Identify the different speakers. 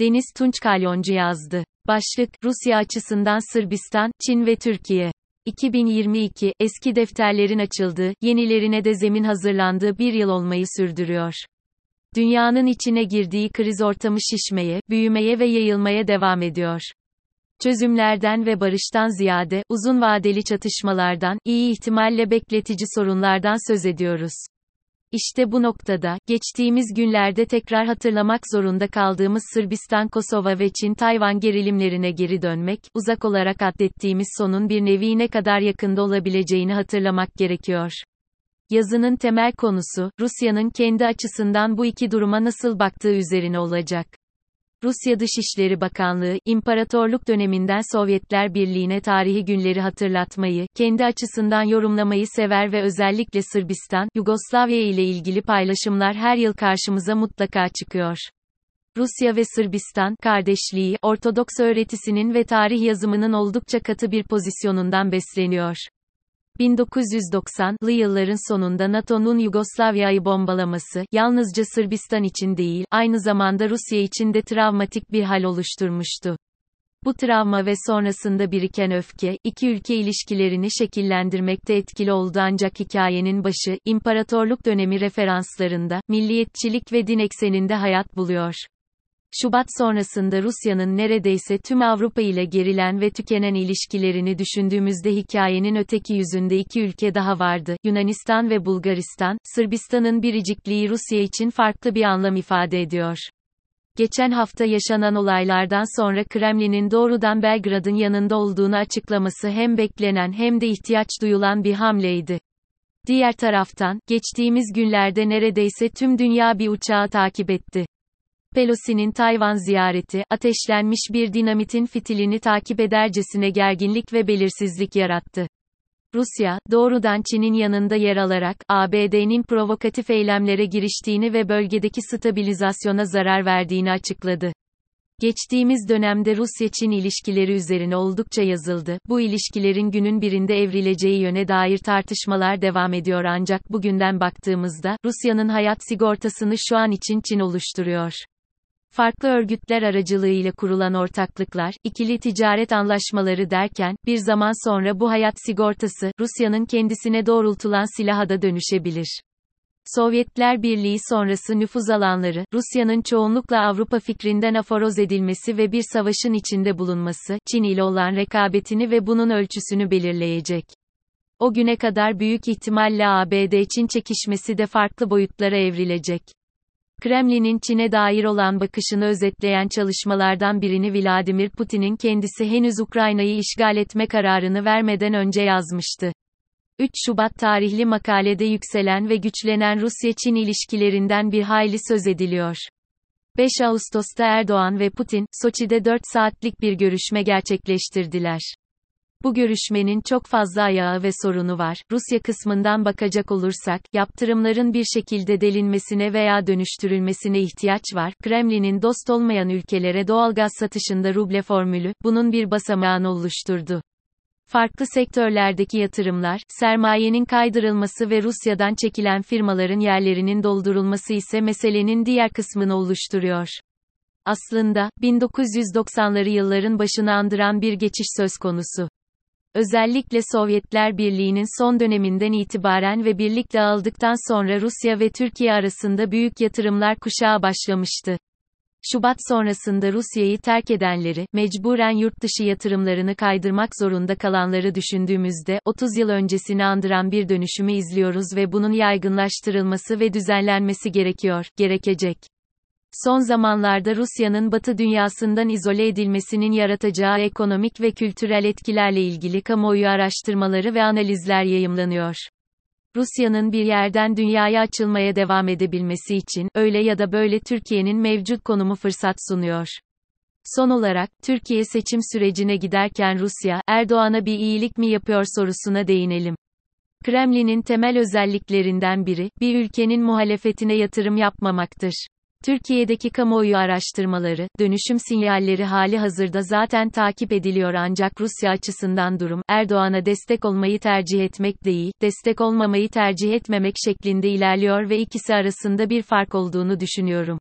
Speaker 1: Deniz Tunç Kalyoncu yazdı. Başlık, Rusya açısından Sırbistan, Çin ve Türkiye. 2022, eski defterlerin açıldığı, yenilerine de zemin hazırlandığı bir yıl olmayı sürdürüyor. Dünyanın içine girdiği kriz ortamı şişmeye, büyümeye ve yayılmaya devam ediyor. Çözümlerden ve barıştan ziyade, uzun vadeli çatışmalardan, iyi ihtimalle bekletici sorunlardan söz ediyoruz. İşte bu noktada, geçtiğimiz günlerde tekrar hatırlamak zorunda kaldığımız Sırbistan, Kosova ve Çin-Tayvan gerilimlerine geri dönmek, uzak olarak adettiğimiz sonun bir nevi ne kadar yakında olabileceğini hatırlamak gerekiyor. Yazının temel konusu, Rusya'nın kendi açısından bu iki duruma nasıl baktığı üzerine olacak. Rusya Dışişleri Bakanlığı, İmparatorluk döneminden Sovyetler Birliği'ne tarihi günleri hatırlatmayı, kendi açısından yorumlamayı sever ve özellikle Sırbistan, Yugoslavya ile ilgili paylaşımlar her yıl karşımıza mutlaka çıkıyor. Rusya ve Sırbistan, kardeşliği, Ortodoks öğretisinin ve tarih yazımının oldukça katı bir pozisyonundan besleniyor. 1990'lı yılların sonunda NATO'nun Yugoslavya'yı bombalaması, yalnızca Sırbistan için değil, aynı zamanda Rusya için de travmatik bir hal oluşturmuştu. Bu travma ve sonrasında biriken öfke, iki ülke ilişkilerini şekillendirmekte etkili oldu ancak hikayenin başı, imparatorluk dönemi referanslarında, milliyetçilik ve din ekseninde hayat buluyor. Şubat sonrasında Rusya'nın neredeyse tüm Avrupa ile gerilen ve tükenen ilişkilerini düşündüğümüzde hikayenin öteki yüzünde iki ülke daha vardı. Yunanistan ve Bulgaristan, Sırbistan'ın biricikliği Rusya için farklı bir anlam ifade ediyor. Geçen hafta yaşanan olaylardan sonra Kremlin'in doğrudan Belgrad'ın yanında olduğunu açıklaması hem beklenen hem de ihtiyaç duyulan bir hamleydi. Diğer taraftan, geçtiğimiz günlerde neredeyse tüm dünya bir uçağı takip etti. Pelosi'nin Tayvan ziyareti, ateşlenmiş bir dinamitin fitilini takip edercesine gerginlik ve belirsizlik yarattı. Rusya, doğrudan Çin'in yanında yer alarak, ABD'nin provokatif eylemlere giriştiğini ve bölgedeki stabilizasyona zarar verdiğini açıkladı. Geçtiğimiz dönemde Rusya-Çin ilişkileri üzerine oldukça yazıldı. Bu ilişkilerin günün birinde evrileceği yöne dair tartışmalar devam ediyor ancak bugünden baktığımızda, Rusya'nın hayat sigortasını şu an için Çin oluşturuyor. Farklı örgütler aracılığıyla kurulan ortaklıklar, ikili ticaret anlaşmaları derken, bir zaman sonra bu hayat sigortası, Rusya'nın kendisine doğrultulan silaha da dönüşebilir. Sovyetler Birliği sonrası nüfuz alanları, Rusya'nın çoğunlukla Avrupa fikrinden aforoz edilmesi ve bir savaşın içinde bulunması, Çin ile olan rekabetini ve bunun ölçüsünü belirleyecek. O güne kadar büyük ihtimalle ABD-Çin çekişmesi de farklı boyutlara evrilecek. Kremlin'in Çin'e dair olan bakışını özetleyen çalışmalardan birini Vladimir Putin'in kendisi henüz Ukrayna'yı işgal etme kararını vermeden önce yazmıştı. 3 Şubat tarihli makalede yükselen ve güçlenen Rusya-Çin ilişkilerinden bir hayli söz ediliyor. 5 Ağustos'ta Erdoğan ve Putin, Soçi'de 4 saatlik bir görüşme gerçekleştirdiler. Bu görüşmenin çok fazla ayağı ve sorunu var. Rusya kısmından bakacak olursak, yaptırımların bir şekilde delinmesine veya dönüştürülmesine ihtiyaç var. Kremlin'in dost olmayan ülkelere doğalgaz satışında ruble formülü, bunun bir basamağını oluşturdu. Farklı sektörlerdeki yatırımlar, sermayenin kaydırılması ve Rusya'dan çekilen firmaların yerlerinin doldurulması ise meselenin diğer kısmını oluşturuyor. Aslında, 1990'ları yılların başını andıran bir geçiş söz konusu. Özellikle Sovyetler Birliği'nin son döneminden itibaren ve birlik dağıldıktan sonra Rusya ve Türkiye arasında büyük yatırımlar kuşağı başlamıştı. Şubat sonrasında Rusya'yı terk edenleri, mecburen yurt dışı yatırımlarını kaydırmak zorunda kalanları düşündüğümüzde, 30 yıl öncesini andıran bir dönüşümü izliyoruz ve bunun yaygınlaştırılması ve düzenlenmesi gerekiyor, gerekecek. Son zamanlarda Rusya'nın Batı dünyasından izole edilmesinin yaratacağı ekonomik ve kültürel etkilerle ilgili kamuoyu araştırmaları ve analizler yayımlanıyor. Rusya'nın bir yerden dünyaya açılmaya devam edebilmesi için, öyle ya da böyle Türkiye'nin mevcut konumu fırsat sunuyor. Son olarak, Türkiye seçim sürecine giderken Rusya, Erdoğan'a bir iyilik mi yapıyor sorusuna değinelim. Kremlin'in temel özelliklerinden biri, bir ülkenin muhalefetine yatırım yapmamaktır. Türkiye'deki kamuoyu araştırmaları, dönüşüm sinyalleri hali hazırda zaten takip ediliyor ancak Rusya açısından durum, Erdoğan'a destek olmayı tercih etmek değil, destek olmamayı tercih etmemek şeklinde ilerliyor ve ikisi arasında bir fark olduğunu düşünüyorum.